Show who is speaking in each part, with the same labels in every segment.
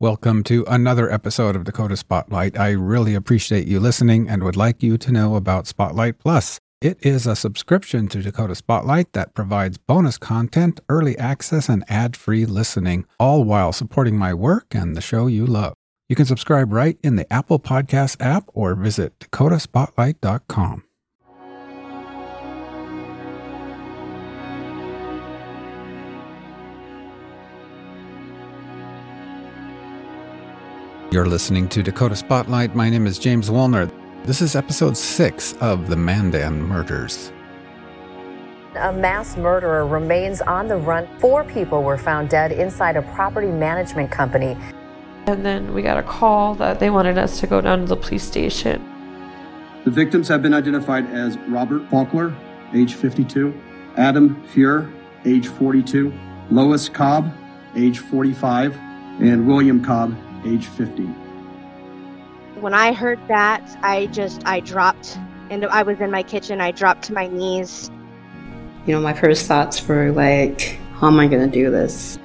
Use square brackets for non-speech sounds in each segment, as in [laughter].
Speaker 1: Welcome to another episode of Dakota Spotlight. I really appreciate you listening and would like you to know about Spotlight Plus. It is a subscription to Dakota Spotlight that provides bonus content, early access, and ad free listening, all while supporting my work and the show you love. You can subscribe right in the Apple Podcast app or visit dakotaspotlight.com. You're listening to Dakota Spotlight. My name is James Wolner. This is episode six of the Mandan murders.
Speaker 2: A mass murderer remains on the run. Four people were found dead inside a property management company.
Speaker 3: And then we got a call that they wanted us to go down to the police station.
Speaker 4: The victims have been identified as Robert Fakler, age 52, Adam Fuehrer, age 42, Lois Cobb, age 45, and William Cobb, age 50.
Speaker 5: When I heard that, I just I dropped and I was in my kitchen. I dropped to my knees.
Speaker 6: You know, my first thoughts were like, how am I going to do this?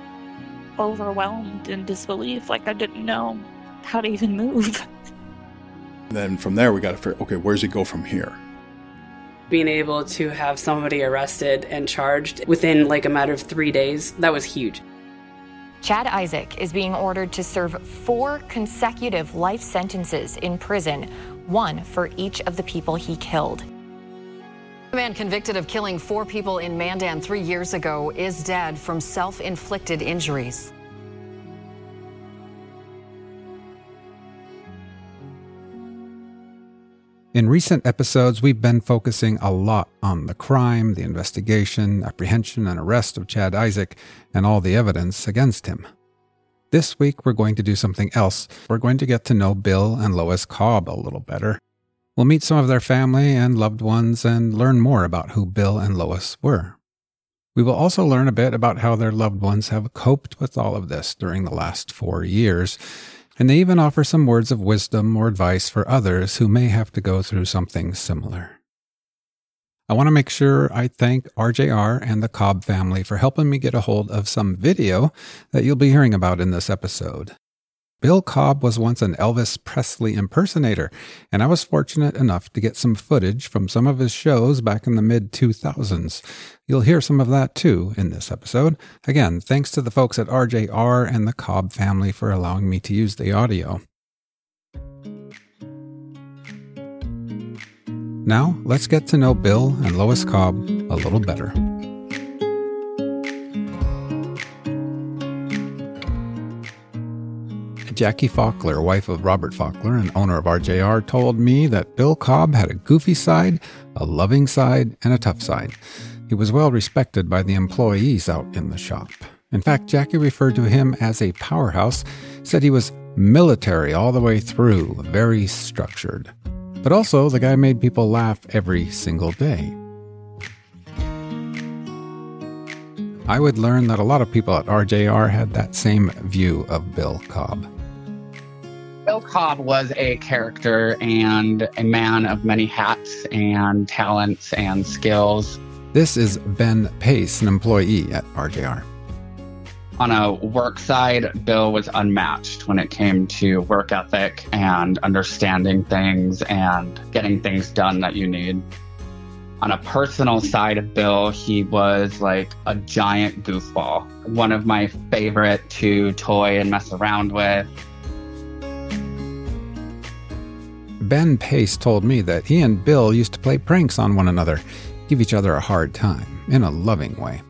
Speaker 7: Overwhelmed in disbelief, like I didn't know how to even move. [laughs]
Speaker 8: Then from there, we got to figure, okay, where's it go from here?
Speaker 9: Being able to have somebody arrested and charged within like a matter of three days, that was huge.
Speaker 10: Chad Isaak is being ordered to serve four consecutive life sentences in prison, one for each of the people he killed.
Speaker 11: The man convicted of killing four people in Mandan three years ago is dead from self inflicted injuries.
Speaker 1: In recent episodes, we've been focusing a lot on the crime, the investigation, apprehension, and arrest of Chad Isaak, and all the evidence against him. This week, we're going to do something else. We're going to get to know Bill and Lois Cobb a little better. We'll meet some of their family and loved ones and learn more about who Bill and Lois were. We will also learn a bit about how their loved ones have coped with all of this during the last four years and they even offer some words of wisdom or advice for others who may have to go through something similar. I want to make sure I thank RJR and the Cobb family for helping me get a hold of some video that you'll be hearing about in this episode. Bill Cobb was once an Elvis Presley impersonator, and I was fortunate enough to get some footage from some of his shows back in the mid 2000s. You'll hear some of that too in this episode. Again, thanks to the folks at RJR and the Cobb family for allowing me to use the audio. Now, let's get to know Bill and Lois Cobb a little better. Jackie Fakler, wife of Robert Fakler and owner of RJR, told me that Bill Cobb had a goofy side, a loving side, and a tough side. He was well respected by the employees out in the shop. In fact, Jackie referred to him as a powerhouse, said he was military all the way through, very structured. But also, the guy made people laugh every single day. I would learn that a lot of people at RJR had that same view of Bill Cobb.
Speaker 12: Bill Cobb was a character and a man of many hats and talents and skills.
Speaker 1: This is Ben Pace, an employee at RJR.
Speaker 12: On a work side, Bill was unmatched when it came to work ethic and understanding things and getting things done that you need. On a personal side of Bill, he was like a giant goofball, one of my favorite to toy and mess around with.
Speaker 1: Ben Pace told me that he and Bill used to play pranks on one another, give each other a hard time, in a loving way.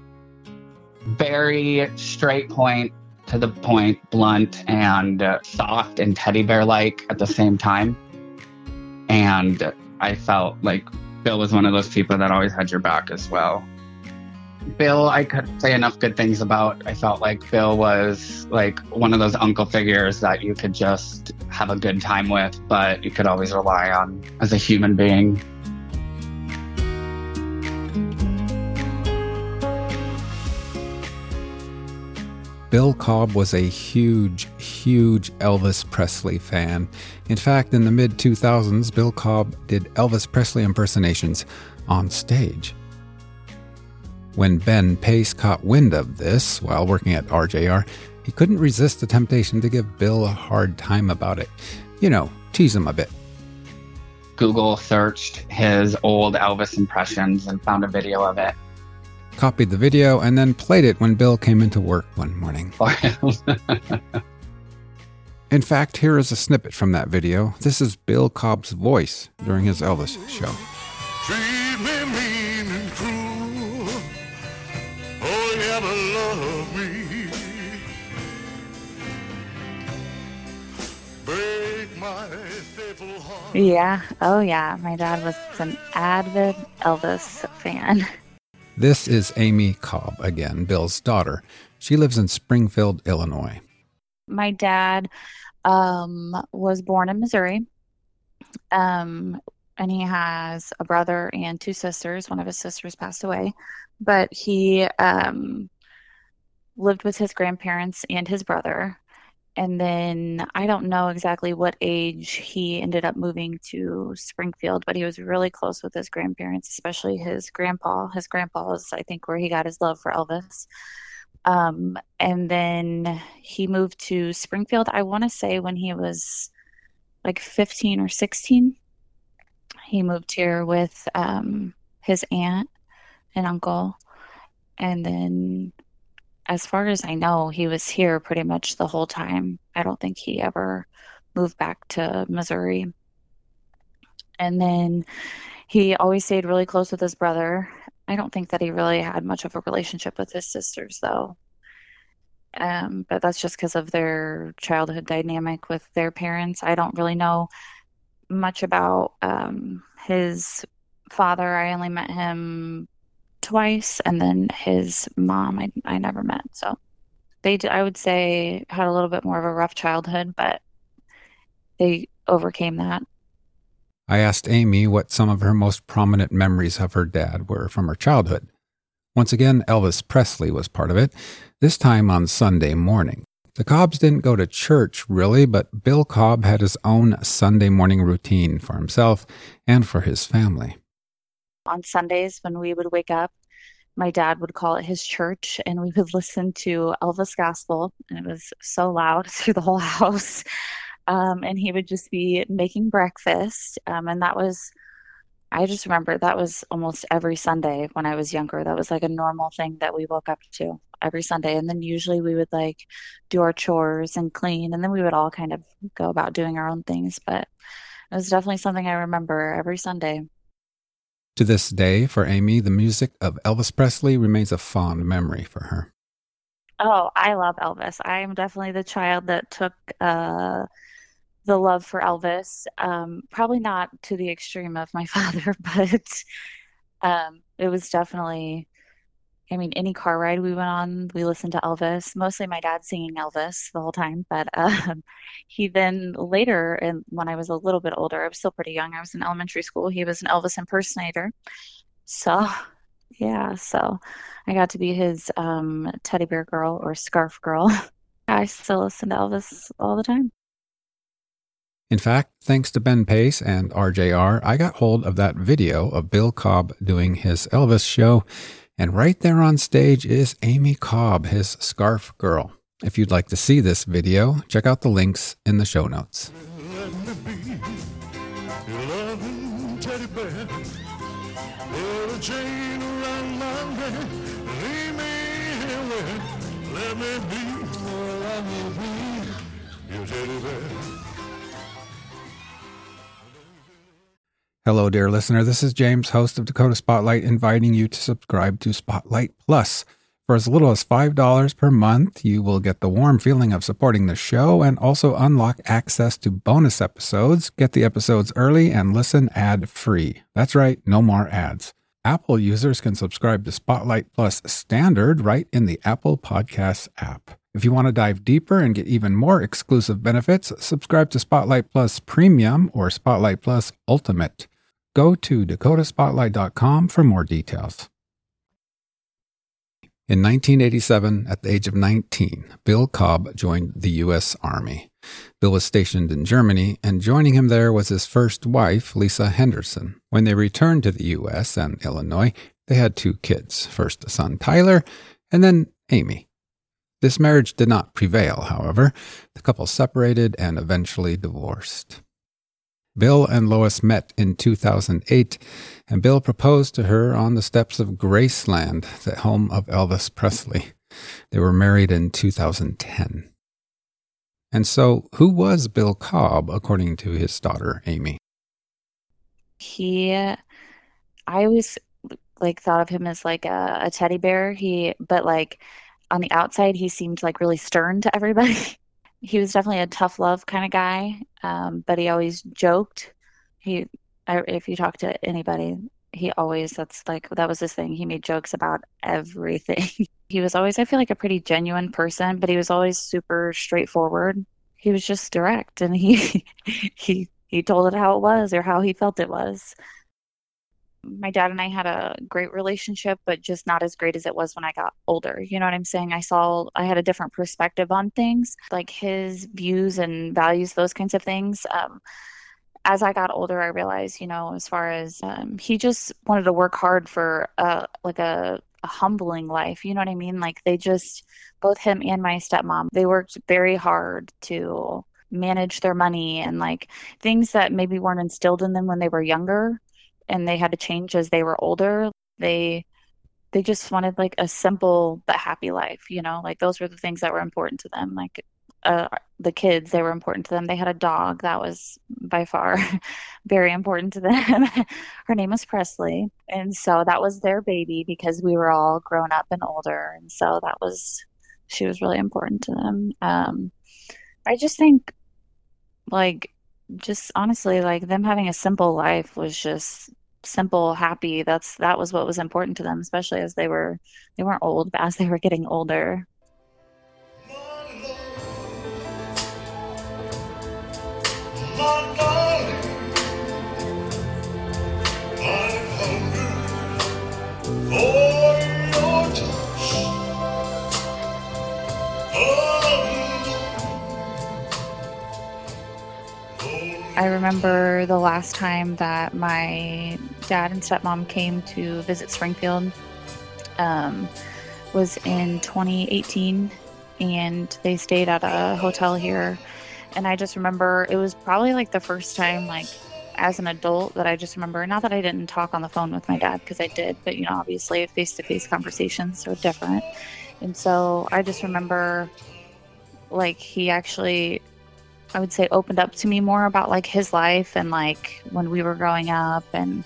Speaker 12: Very straight point, to the point, blunt, and uh, soft and teddy bear like at the same time. And I felt like Bill was one of those people that always had your back as well. Bill, I couldn't say enough good things about. I felt like Bill was like one of those uncle figures that you could just have a good time with, but you could always rely on as a human being.
Speaker 1: Bill Cobb was a huge, huge Elvis Presley fan. In fact, in the mid 2000s, Bill Cobb did Elvis Presley impersonations on stage. When Ben Pace caught wind of this while working at RJR, he couldn't resist the temptation to give Bill a hard time about it. You know, tease him a bit.
Speaker 12: Google searched his old Elvis impressions and found a video of it
Speaker 1: copied the video, and then played it when Bill came into work one morning. [laughs] In fact, here is a snippet from that video. This is Bill Cobb's voice during his Elvis show.
Speaker 13: Yeah, oh yeah. My dad was an avid Elvis fan. [laughs]
Speaker 1: This is Amy Cobb again, Bill's daughter. She lives in Springfield, Illinois.
Speaker 13: My dad um, was born in Missouri. Um, and he has a brother and two sisters. One of his sisters passed away, but he um, lived with his grandparents and his brother and then I don't know exactly what age he ended up moving to Springfield, but he was really close with his grandparents, especially his grandpa. His grandpa is, I think, where he got his love for Elvis. Um, and then he moved to Springfield, I want to say when he was like 15 or 16. He moved here with um, his aunt and uncle. And then as far as I know, he was here pretty much the whole time. I don't think he ever moved back to Missouri. And then he always stayed really close with his brother. I don't think that he really had much of a relationship with his sisters, though. Um, but that's just because of their childhood dynamic with their parents. I don't really know much about um, his father. I only met him twice, and then his mom I, I never met. So they, I would say, had a little bit more of a rough childhood, but they overcame that.
Speaker 1: I asked Amy what some of her most prominent memories of her dad were from her childhood. Once again, Elvis Presley was part of it, this time on Sunday morning. The Cobbs didn't go to church, really, but Bill Cobb had his own Sunday morning routine for himself and for his family
Speaker 13: on Sundays when we would wake up. My dad would call it his church, and we would [laughs] listen to Elvis Gospel, and it was so loud [laughs] through the whole house. Um, and he would just be making breakfast, um, and that was I just remember that was almost every Sunday when I was younger. That was like a normal thing that we woke up to every Sunday. And then usually we would like do our chores and clean, and then we would all kind of go about doing our own things. But it was definitely something I remember every Sunday.
Speaker 1: To this day, for Amy, the music of Elvis Presley remains a fond memory for her.
Speaker 13: Oh, I love Elvis. I am definitely the child that took uh, the love for Elvis. Um, probably not to the extreme of my [laughs] father, but um, it was definitely I mean, any car ride we went on, we listened to Elvis. Mostly my dad singing Elvis the whole time. But [laughs] um, he then later, and when I was a little bit older, I was still pretty young. I was in elementary school. He was an Elvis impersonator. So, yeah, so I got to be his um, teddy bear girl or scarf girl. [laughs] I still listen to Elvis all the time.
Speaker 1: In fact, thanks to Ben Pace and RJR, I got hold of that video of Bill Cobb doing his Elvis show and right there on stage is Amy Cobb, his scarf girl. If you'd like to see this video, check out the links in the show notes. Hello, dear listener. This is James, host of Dakota Spotlight, inviting you to subscribe to Spotlight Plus. For as little as $5 per month, you will get the warm feeling of supporting the show and also unlock access to bonus episodes, get the episodes early, and listen ad free. That's right, no more ads. Apple users can subscribe to Spotlight Plus Standard right in the Apple Podcasts app. If you want to dive deeper and get even more exclusive benefits, subscribe to Spotlight Plus Premium or Spotlight Plus Ultimate. Go to dakotaspotlight.com for more details. In 1987, at the age of 19, Bill Cobb joined the U.S. Army. Bill was stationed in Germany, and joining him there was his first wife, Lisa Henderson. When they returned to the U.S. and Illinois, they had two kids first a son, Tyler, and then Amy. This marriage did not prevail, however. The couple separated and eventually divorced. Bill and Lois met in 2008, and Bill proposed to her on the steps of Graceland, the home of Elvis Presley. They were married in 2010. And so, who was Bill Cobb, according to his daughter, Amy?
Speaker 13: He, I always like thought of him as like a, a teddy bear. He, but like on the outside, he seemed like really stern to everybody. [laughs] he was definitely a tough love kind of guy, um, but he always joked. He, I, if you talk to anybody, he always that's like that was his thing. He made jokes about everything. [laughs] he was always, I feel like, a pretty genuine person, but he was always super straightforward. He was just direct, and he [laughs] he he told it how it was or how he felt it was my dad and I had a great relationship, but just not as great as it was when I got older. You know what I'm saying? I saw, I had a different perspective on things, like his views and values, those kinds of things. Um, as I got older, I realized, you know, as far as um, he just wanted to work hard for uh, like a, a humbling life. You know what I mean? Like they just, both him and my stepmom, they worked very hard to manage their money and like things that maybe weren't instilled in them when they were younger and they had to change as they were older. They they just wanted like a simple but happy life you know? Like those were the things that were important to them. Like uh, the kids they were important to them. They had a dog that was by far [laughs] very important to them. [laughs] Her name was presley and so that was their baby because we were all grown up and older and so that was she was really important to them. Um, i just think like just honestly like them having a simple life was just simple, happy. That's that was what was important to them, especially as they were they weren't old, but [laughs] as they were getting older. I remember the last time that my dad and stepmom came to visit Springfield um, was in 2018, and they stayed at a hotel here. And I just remember it was probably like the first time, like as an adult, that I just remember. Not that I didn't talk on the phone with my dad because I did, but you know, obviously, face-to-face conversations are different. And so I just remember, like he actually I would say opened up to me more about like his life and like when we were growing up and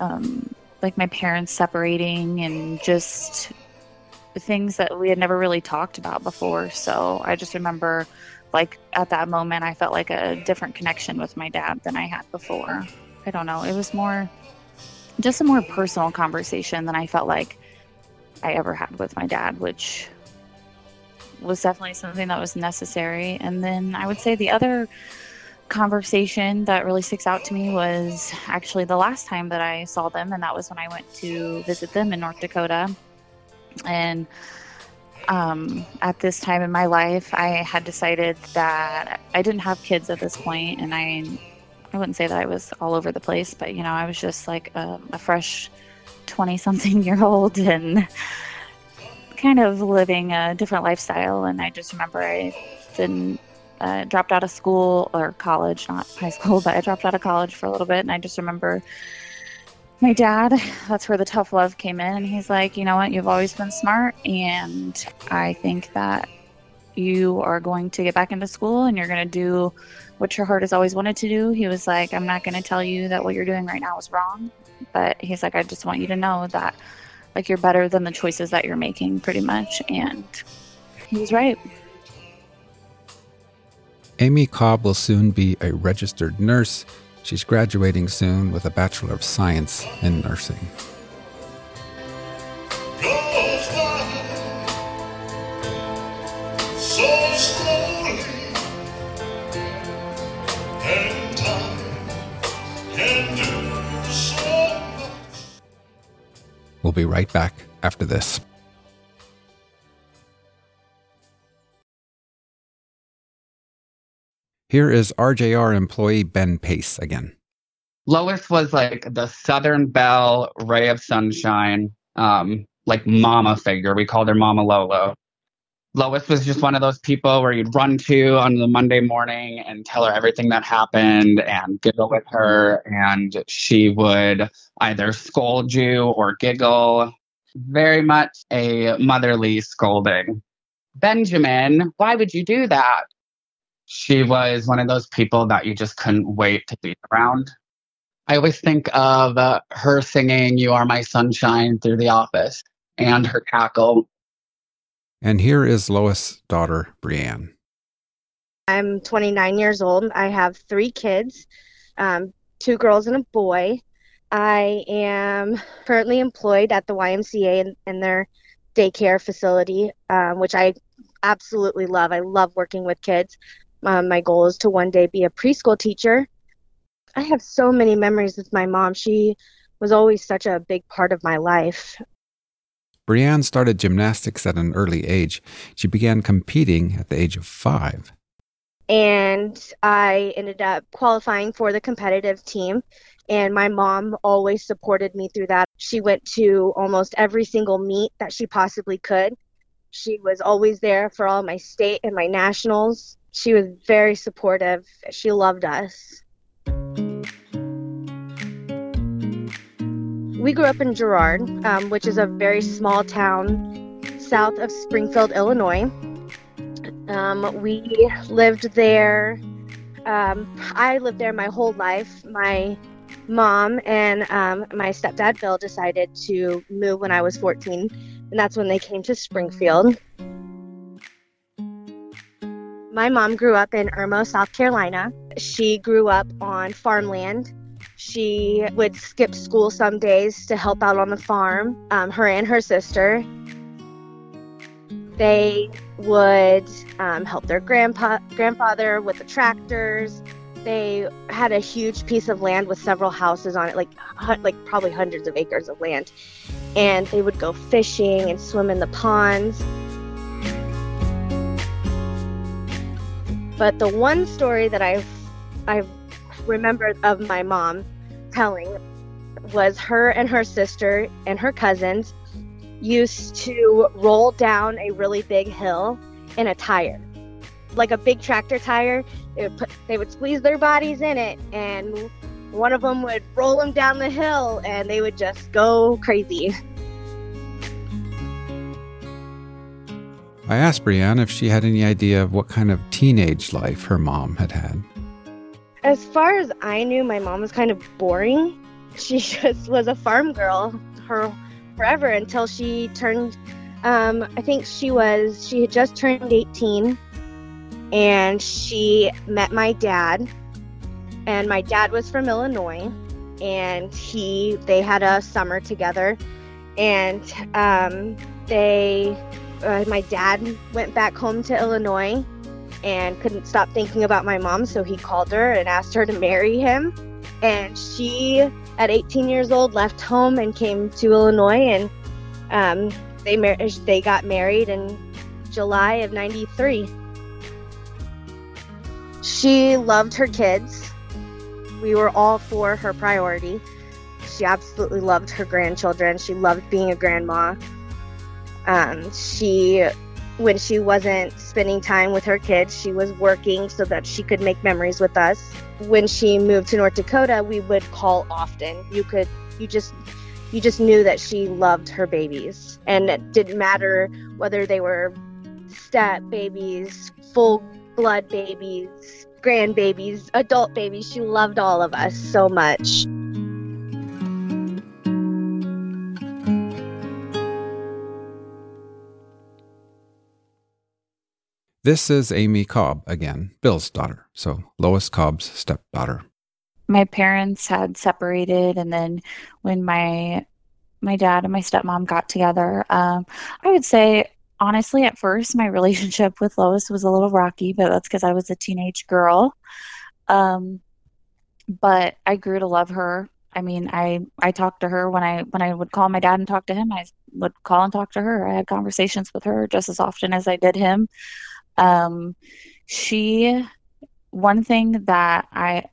Speaker 13: um, like my parents separating and just things that we had never really talked about before. So I just remember like at that moment I felt like a different connection with my dad than I had before. I don't know. It was more just a more personal conversation than I felt like I ever had with my dad, which was definitely something that was necessary. And then I would say the other conversation that really sticks out to me was actually the last time that I saw them, and that was when I went to visit them in North Dakota. And um, at this time in my life, I had decided that I didn't have kids at this point, and I I wouldn't say that I was all over the place, but you know, I was just like a, a fresh twenty something [laughs] year old and kind of living a different lifestyle. And I just remember I didn't uh, dropped out of school or college, not high school, [laughs] but I dropped out of college for a little bit. And I just remember my dad, that's where the tough love came in. And he's like, you know what? You've always been smart. And I think that you are going to get back into school and you're going to do what your heart has always wanted to do. He was like, I'm not going to tell you that what you're doing right now is wrong. But he's like, I just want you to know that like you're better than the choices that you're making pretty much and he was right.
Speaker 1: Amy cobb will soon be a registered nurse. She's graduating soon with a bachelor of science in nursing We'll be right back after this. Here is RJR employee Ben Pace again.
Speaker 12: Lois was like the Southern Belle, ray of sunshine, um, like mama figure. We called her Mama Lolo. Lois was just one of those people where you'd run to on the Monday morning and tell her everything that happened and giggle with her. And she would either scold you or giggle. Very much a motherly scolding. Benjamin, why would you do that? She was one of those people that you just couldn't wait to be around. I always think of uh, her singing You Are My Sunshine through the office and her cackle
Speaker 1: and here is Lois' daughter, Brianne.
Speaker 5: I'm 29 years old. I have three kids, um, two girls and a boy. I am currently employed at the YMCA in, in their daycare facility, um, which I absolutely love. I love working with kids. Um, my goal is to one day be a preschool teacher. I have so many memories with my mom. She was always such a big part of my life.
Speaker 1: Brianne started gymnastics at an early age. She began competing at the age of five.
Speaker 5: And I ended up qualifying for the competitive team. And my mom always supported me through that. She went to almost every single meet that she possibly could. She was always there for all my state and my nationals. She was very supportive. She loved us. We grew up in Girard, um, which is a very small town south of Springfield, Illinois. Um, we lived there. Um, I lived there my whole life. My mom and um, my stepdad Bill decided to move when I was 14, and that's when they came to Springfield. My mom grew up in Irmo, South Carolina. She grew up on farmland she would skip school some days to help out on the farm, um, her and her sister. They would um, help their grandpa, grandfather with the tractors. They had a huge piece of land with several houses on it, like like probably hundreds of acres of land. And they would go fishing and swim in the ponds. But the one story that I've I've remembered of my mom telling was her and her sister and her cousins used to roll down a really big hill in a tire like a big tractor tire they would put they would squeeze their bodies in it and one of them would roll them down the hill and they would just go crazy
Speaker 1: I asked Brianne if she had any idea of what kind of teenage life her mom had had.
Speaker 5: As far as I knew, my mom was kind of boring. [laughs] She just was a farm girl her forever until she turned. Um, I think she was. She had just turned 18, and she met my dad. And my dad was from Illinois, and he they had a summer together, and um, they. Uh, my dad went back home to Illinois and couldn't stop thinking about my mom, so he called her and asked her to marry him. And she, at 18 years old, left home and came to Illinois, and um, they mar- they got married in July of '93. She loved her kids. We were all for her priority. She absolutely loved her grandchildren. She loved being a grandma. Um, she when she wasn't spending time with her kids, she was working so that she could make memories with us. When she moved to North Dakota, we would call often. You could, you just, you just knew that she loved her babies. And it didn't matter whether they were step babies, full blood babies, grandbabies, adult babies. She loved all of us so much.
Speaker 1: This is Amy Cobb again, Bill's daughter, so Lois Cobb's stepdaughter.
Speaker 13: My parents had separated, and then when my my dad and my stepmom got together, um, I would say honestly, at first, my [laughs] relationship with Lois was a little rocky, but that's because I was a teenage girl. Um, but I grew to love her. I mean, I I talked to her when I when I would call my dad and talk to him. I would call and talk to her. I had conversations with her just as often as I did him. Um, she, one thing that I,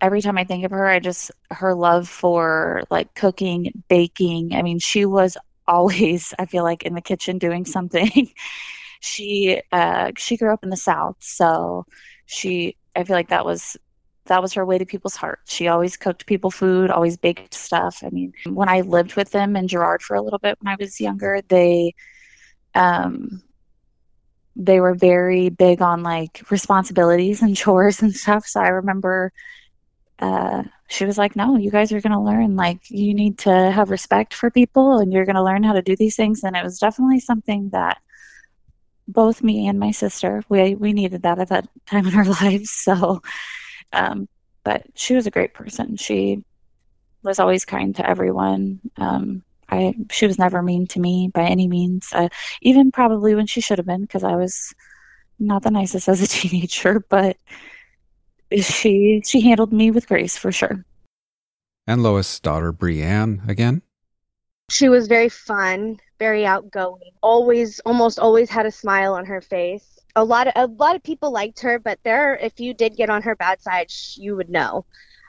Speaker 13: every time I think of her, I just her love for like cooking, baking. I mean, she was always I feel like in the kitchen doing something. [laughs] she uh, she grew up in the South, so she I feel like that was that was her way to people's hearts. She always cooked people food, always baked stuff. I mean, when I lived with them in Girard for a little bit when I was younger, they um they were very big on like responsibilities and [laughs] chores and stuff. So I remember uh she was like, "No, you guys are going to learn like you need to have respect for people and you're going to learn how to do these things." And it was definitely something that both me and my sister we we needed that at that time in our [laughs] lives. So um, but she was a great person. She was always kind to everyone. Um, I she was never mean to me by any means. Uh, even probably when she should have been, because I was not the nicest as a [laughs] teenager. But she she handled me with grace for sure.
Speaker 1: And Lois' daughter Brianne again.
Speaker 5: She was very fun, very outgoing. Always, almost always had a smile on her face a lot of a lot of people liked her, but there, if you did get on her bad side, you would know.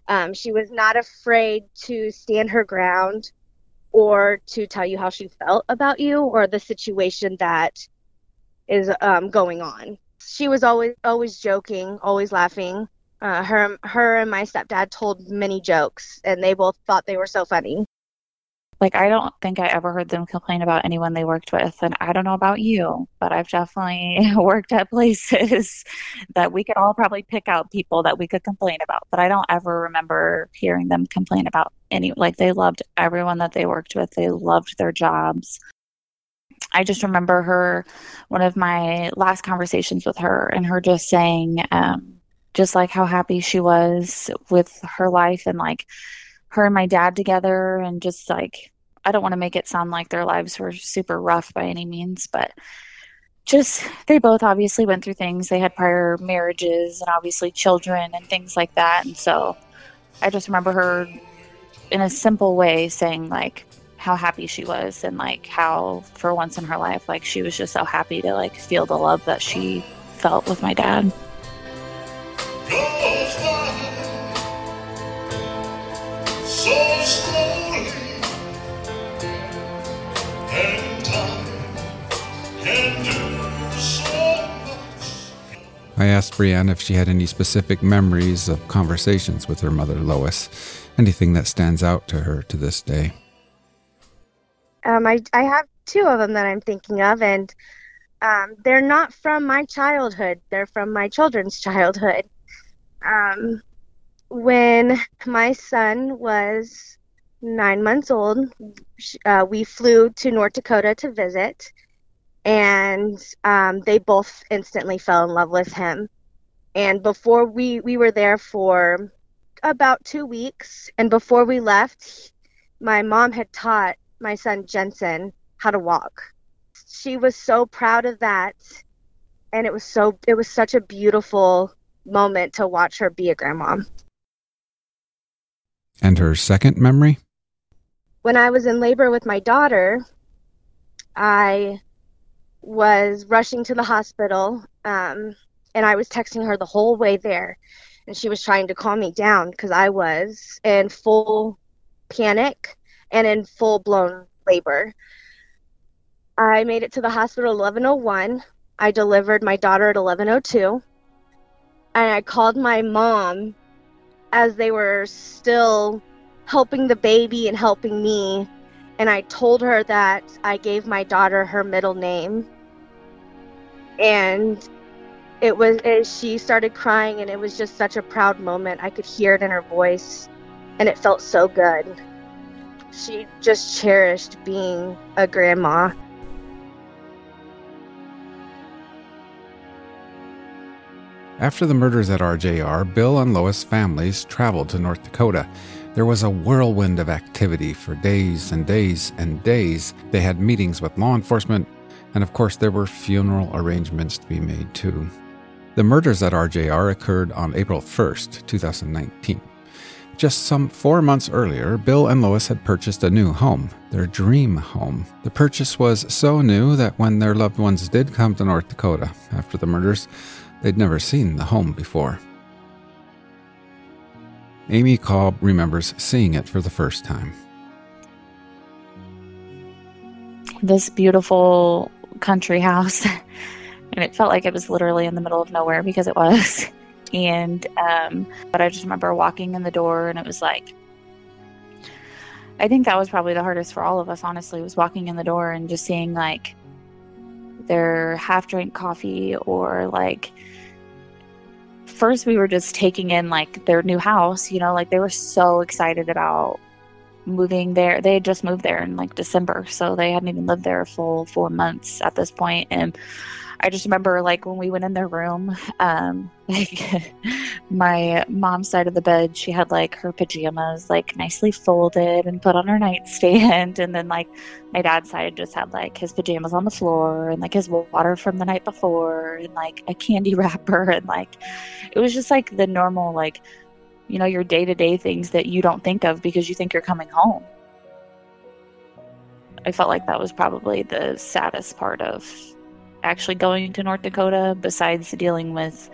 Speaker 5: Um, she was not afraid to stand her ground or to tell you how she felt about you or the situation that is um, going on. She was always always joking, always laughing. Uh, her her and my stepdad told many jokes, and they both thought they were so funny
Speaker 13: like I don't think I ever heard them complain about anyone they worked with. And I don't know about you, but I've definitely [laughs] worked at places [laughs] that we could all probably pick out people that we could complain about. But I don't ever remember hearing them complain about any like they loved everyone that they worked with. They loved their jobs. I just remember her one of my last conversations with her and her just saying um, just like how happy she was with her life and like her and my dad together and just like I don't want to make it sound like their lives were super rough by any means, but just they both obviously went through things. They had prior marriages and obviously children and things like that. And so I just remember her in a simple way saying like how happy she was and like how for once in her life like she was just so happy to like feel the love that she felt with my dad.
Speaker 1: I asked Brianne if she had any specific memories of conversations with her mother, Lois, anything that stands out to her to this day.
Speaker 5: Um, I, I have two of them that I'm thinking of, and um, they're not from my childhood, they're from my children's childhood. Um, when my son was nine months old, uh, we flew to North Dakota to visit, and um, they both instantly fell in love with him. And before we we were there for about two weeks, and before we left, my mom had taught my son Jensen how to walk. She was so proud of that, and it was so it was such a beautiful moment to watch her be a grandma.
Speaker 1: And her second memory?
Speaker 5: When I was in labor with my daughter, I was rushing to the hospital um, and I was texting her the whole way there. And she was trying to calm me down because I was in full panic and in full blown labor. I made it to the hospital 1101. I delivered my daughter at 1102. And I called my mom as they were still helping the baby and helping me. And I told her that I gave my daughter her middle name. And it was, it, she started crying, and it was just such a proud moment. I could hear it in her voice, and it felt so good. She just cherished being a grandma.
Speaker 1: After the murders at RJR, Bill and Lois' families traveled to North Dakota. There was a whirlwind of activity for days and days and days. They had meetings with law enforcement, and of course, there were funeral arrangements to be made too. The murders at RJR occurred on April 1st, 2019. Just some four months earlier, Bill and Lois had purchased a new home, their dream home. The purchase was so new that when their loved ones did come to North Dakota after the murders, they'd never seen the home before. Amy Cobb remembers seeing it for the first time.
Speaker 13: This beautiful country house, [laughs] and it felt like it was literally in the middle of nowhere because it was. [laughs] And, um, but I just remember walking in the door and it was like, I think that was probably the hardest for all of us, honestly, was walking in the door and just seeing like their half drink coffee or like, first we were just taking in like their new house, you know, like they were so excited about moving there. They had just moved there in like December, so they hadn't even lived there a full four months at this point. And I just remember like when we went in their room, [laughs] um, like [laughs] my mom's side of the bed, she had like her pajamas like nicely folded and put on her nightstand, [laughs] and then like my dad's side just had like his pajamas on the floor and like his water from the night before and like a candy wrapper and like it was just like the normal like you know your day to day things that you don't think of because you think you're coming home. I felt like that was probably the saddest part of actually going to North Dakota besides dealing with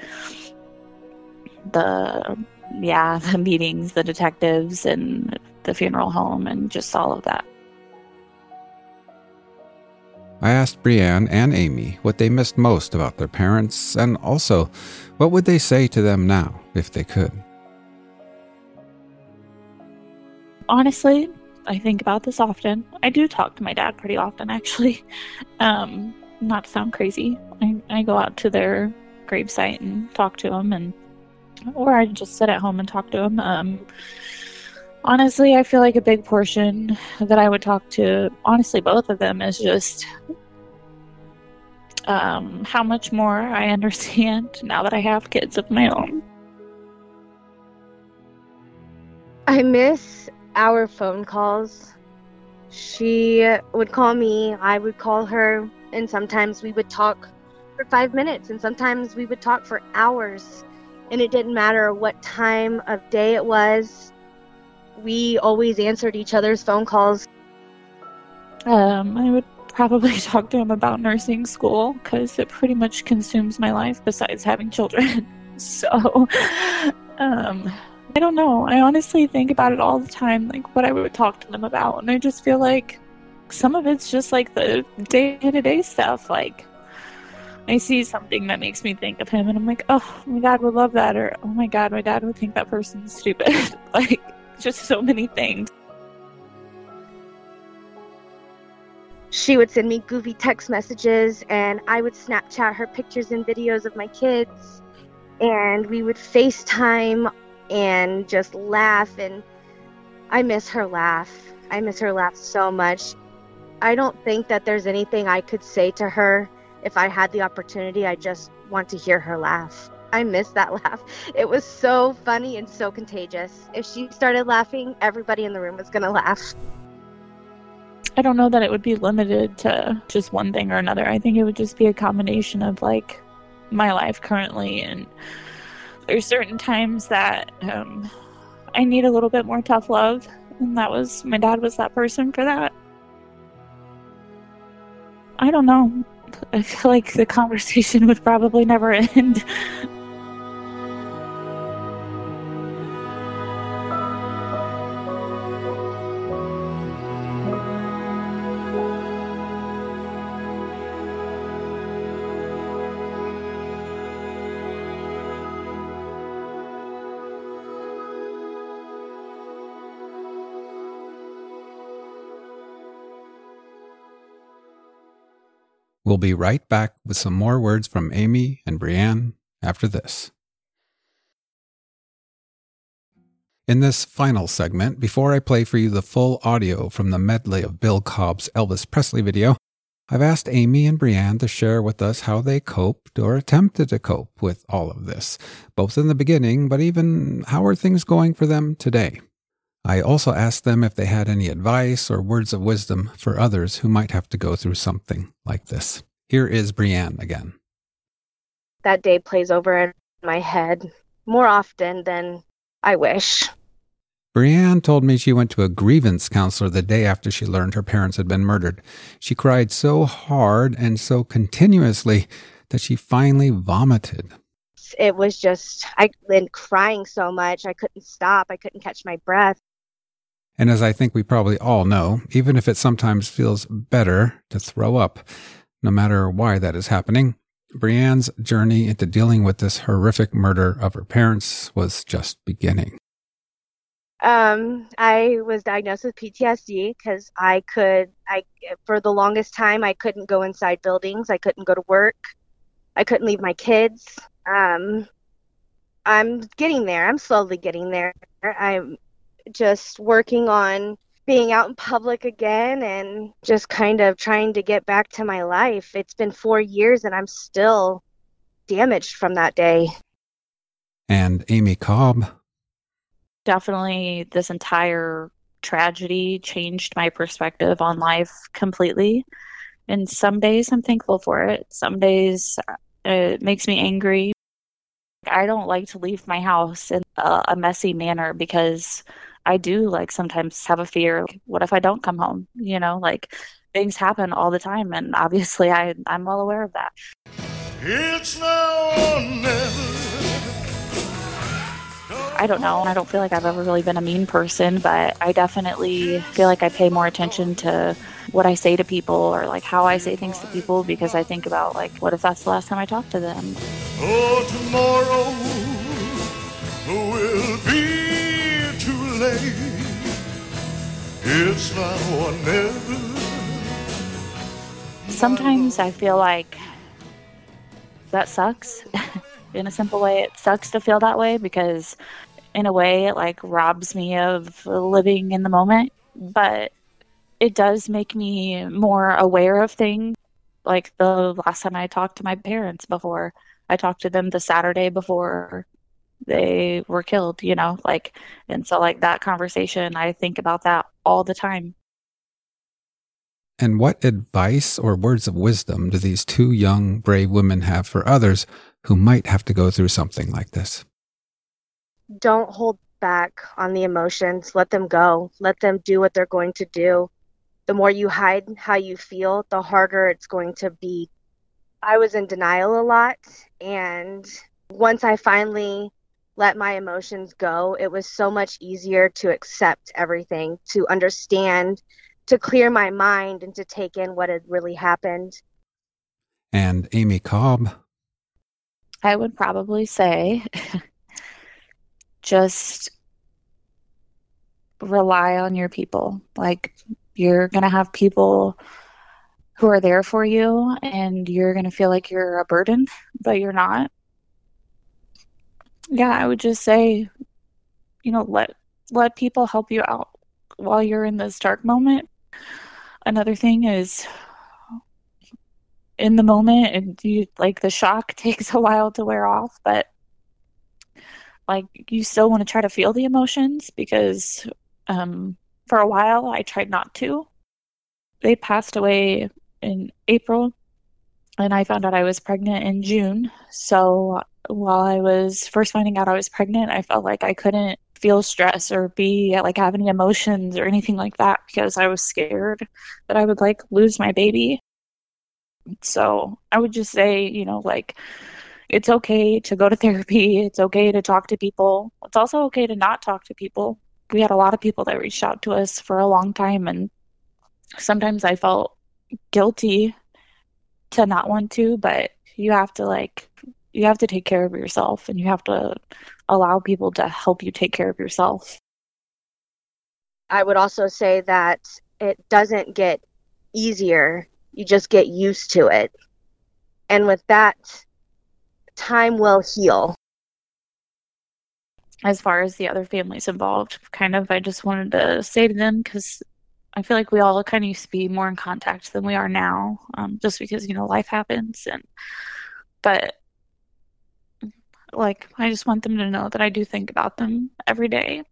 Speaker 13: the yeah, [laughs] the meetings, the detectives and the funeral home and just all of that.
Speaker 1: I asked Brianne and Amy what they missed most about their parents and also what would they say to them now if they could.
Speaker 13: Honestly, I think about this often. I do talk to my dad pretty often actually. [laughs] Um, not to sound crazy, I, I go out to their gravesite and talk to them, and or I just sit at home and talk to them. Um, honestly, I feel like a big portion that I would talk to, honestly, both of them is just um, how much more I understand [laughs] now that I have kids of my own.
Speaker 5: I miss our phone calls. She would call me, I would call her and sometimes we would talk for five minutes and sometimes we would talk for hours and it didn't matter what time of day it was we always answered each other's phone calls
Speaker 13: um, i would probably [laughs] talk to him about nursing school because it pretty much consumes my life besides having children [laughs] so um, i don't know i honestly think about it all the time like what i would talk to them about and i just feel like some of it's just like the day to day stuff. Like, I see something that makes me think of him, and I'm like, oh, my dad would love that, or oh my god, my dad would think that person's stupid. [laughs] like, just so many things.
Speaker 5: She would send me goofy text messages, and I would Snapchat her pictures and videos of my kids, and we would FaceTime and just laugh. And I miss her laugh. I miss her laugh so much. I don't think that there's anything I could say to her if I had the opportunity. I just want to hear her laugh. I miss that [laughs] laugh. It was so funny and so contagious. If she started laughing, everybody in the room was going to laugh.
Speaker 13: I don't know that it would be limited to just one thing or another. I think it would just be a combination of like my life currently and there's certain times that um, I need a little bit more tough love and that was my dad was that person for that. I don't know. I [laughs] feel like the conversation would probably never [laughs] end.
Speaker 1: We'll be right back with some more words from Amy and Brianne after this. In this final segment, before I play for you the full audio from the medley of Bill Cobb's Elvis Presley video, I've asked Amy and Brianne to share with us how they coped or attempted to cope with all of this, both in the beginning, but even how are things going for them today. I also asked them if they had any advice or words of wisdom for others who might have to go through something like this. Here is Brianne again.
Speaker 5: That day plays over in my head more often than I wish.
Speaker 1: Brianne told me she went to a grievance counselor the day after she learned her parents had been murdered. She cried so hard and so continuously that she finally vomited.
Speaker 5: It was just, I'd been crying so much, I couldn't stop. I couldn't catch my breath.
Speaker 1: And as I think we probably all know, even if it sometimes feels better to throw up, no matter why that is happening, Brianne's journey into dealing with this horrific murder of her parents was just beginning.
Speaker 5: Um, I was diagnosed with PTSD because I could, I for the longest time I couldn't go inside buildings. I couldn't go to work. I couldn't leave my kids. Um, I'm getting there. I'm slowly getting there. I'm just working on being out in public again and just kind of trying to get back to my life. It's been four years and I'm still damaged from that day.
Speaker 1: And Amy Cobb.
Speaker 13: Definitely, this entire tragedy changed my perspective on life completely. And some days I'm thankful for it. Some days uh, it makes me angry. I don't like to leave my house in a, a messy manner because I do like sometimes have a fear. What if I don't come home? You know, like things happen all the time, and obviously I I'm well aware of that. It's now or never. I don't know. I don't feel like I've ever really been a mean person, but I definitely feel like I pay more attention to what I say to people or like how I say things to people because I think about like what if that's the last time I talk to them. Oh, tomorrow will be It's now or never. Sometimes I feel like that sucks. [laughs] in a simple way, it sucks to feel that way because, in a way, it like robs me of living in the moment. But it does make me more aware of things. Like the last time I talked to my parents before, I talked to them the Saturday before they were killed, you know, like, and so like that conversation, I think about that all the time.
Speaker 1: And what advice or words of wisdom do these two young, brave women have for others who might have to go through something like this?
Speaker 5: Don't hold back on the emotions. Let them go. Let them do what they're going to do the more you hide how you feel, the harder it's going to be. I was in denial a lot. And once I finally let my emotions go, it was so much easier to accept everything, to understand, to clear my mind, and to take in what had really happened.
Speaker 1: And Amy Cobb?
Speaker 13: I would probably say [laughs] just rely on your people. Like, you're going to have people who are there for you and you're going to feel like you're a burden, but you're not. Yeah, I would just say, you know, let let people help you out while you're in this dark moment. Another thing is in the moment and you like the shock [laughs] takes a while to wear off, but like you still want to try to feel the emotions because um for a while, I tried not to. They passed away in April, and I found out I was pregnant in June. So while I was first finding out I was pregnant, I felt like I couldn't feel stress or be like have any emotions or anything like that because I was scared that I would like lose my baby. So I would just say, you know, like it's okay to go to [laughs] therapy. It's okay to talk to people. It's also okay to not talk to people we had a lot of people that reached out to us for a long time and sometimes I felt guilty to not want to, but you have to like you have to take care of yourself and you have to allow people to help you take care of yourself.
Speaker 5: I would also say that it doesn't get easier. You just get used to it. And with that, time will heal
Speaker 13: as far as the other families involved, kind of, I just wanted to say to them because I feel like we all kind of used to be more in contact than we are now, um, just because you know life happens. And but like, I just want them to know that I do think about them every day,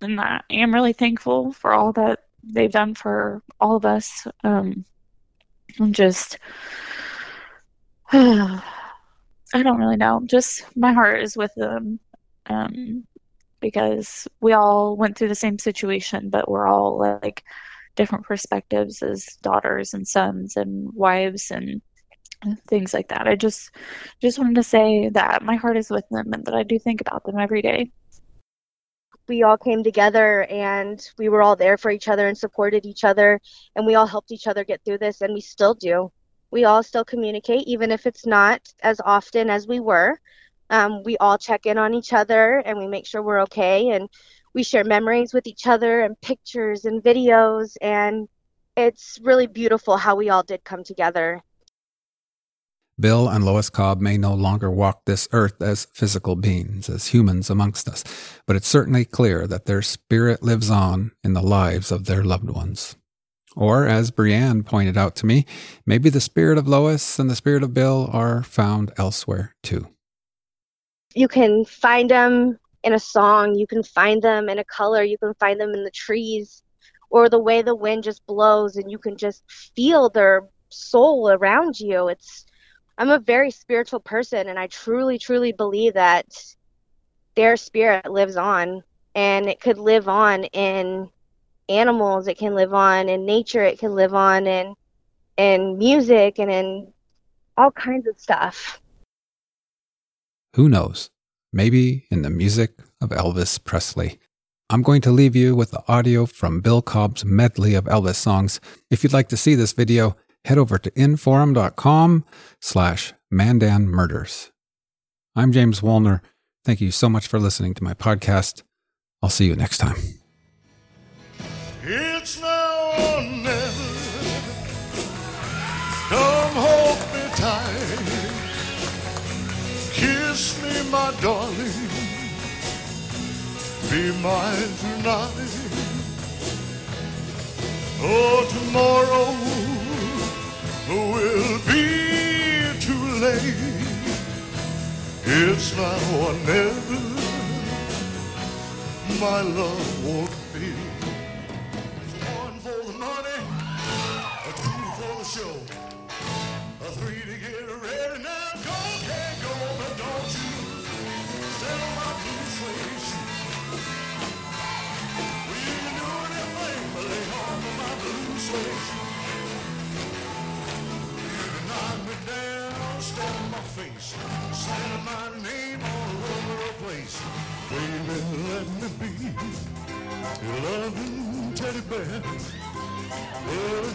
Speaker 13: and I am really thankful for all that they've done for all of us. Um, and just. [sighs] I don't really know. Just my heart is with them um, because we all went through the same situation, but we're all like different perspectives as daughters and sons and wives and things like that. I just just wanted to say that my heart is with them and that I do think about them every day.
Speaker 5: We all came together and we were all there for each other and supported each other and we all helped each other get through this and we still do. We all still communicate even if it's not as often as we were. Um, we all check in on each other and we make sure we're okay and we share memories with each other and pictures and videos and it's really beautiful how we all did come together
Speaker 1: Bill and Lois Cobb may no longer walk this earth as physical beings, as humans amongst us, but it's certainly clear that their spirit lives on in the lives of their loved ones. Or, as Brianne pointed out to me, maybe the spirit of Lois and the spirit of Bill are found elsewhere too.
Speaker 5: You can find them in a song, you can find them in a color, you can find them in the trees, or the way the wind just blows and you can just feel their soul around you. It's I'm a very spiritual person and I truly, truly believe that their spirit lives on and it could live on in animals, it can live on in nature, it can live on in in music and in all kinds of stuff.
Speaker 1: Who knows? Maybe in the music of Elvis Presley. I'm going to leave you with the audio from Bill Cobb's medley of Elvis songs. If you'd like to see this video, head over to inforum.com slash Mandan Murders. I'm James Wolner. Thank you so much for listening to my podcast. I'll see you next time.
Speaker 14: It's now or never. Hold me tight. Kiss me, my darling. Be mine tonight. Oh, tomorrow will be too late. It's now or never. My love won't be. One for the money, a two for the show, a three to get ready. Now go, can't go, but don't you on my blue suede shoe. We can do anything, but lay off of my blue suede shoe. Knock me down, in my face, saying my name all over the place. Baby, let me be your loving teddy bear. Put a